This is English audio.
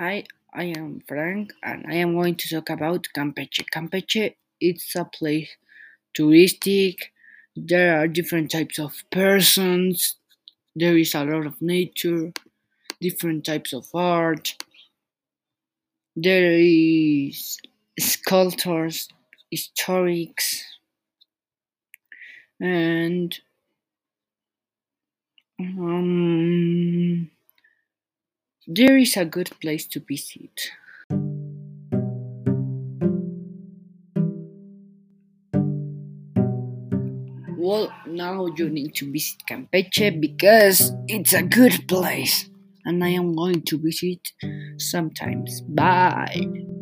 Hi, I am Frank and I am going to talk about Campeche. Campeche it's a place touristic. There are different types of persons. There is a lot of nature, different types of art. There is sculptors, historics, and um, there is a good place to visit. Well, now you need to visit Campeche because it's a good place and I am going to visit sometimes. Bye.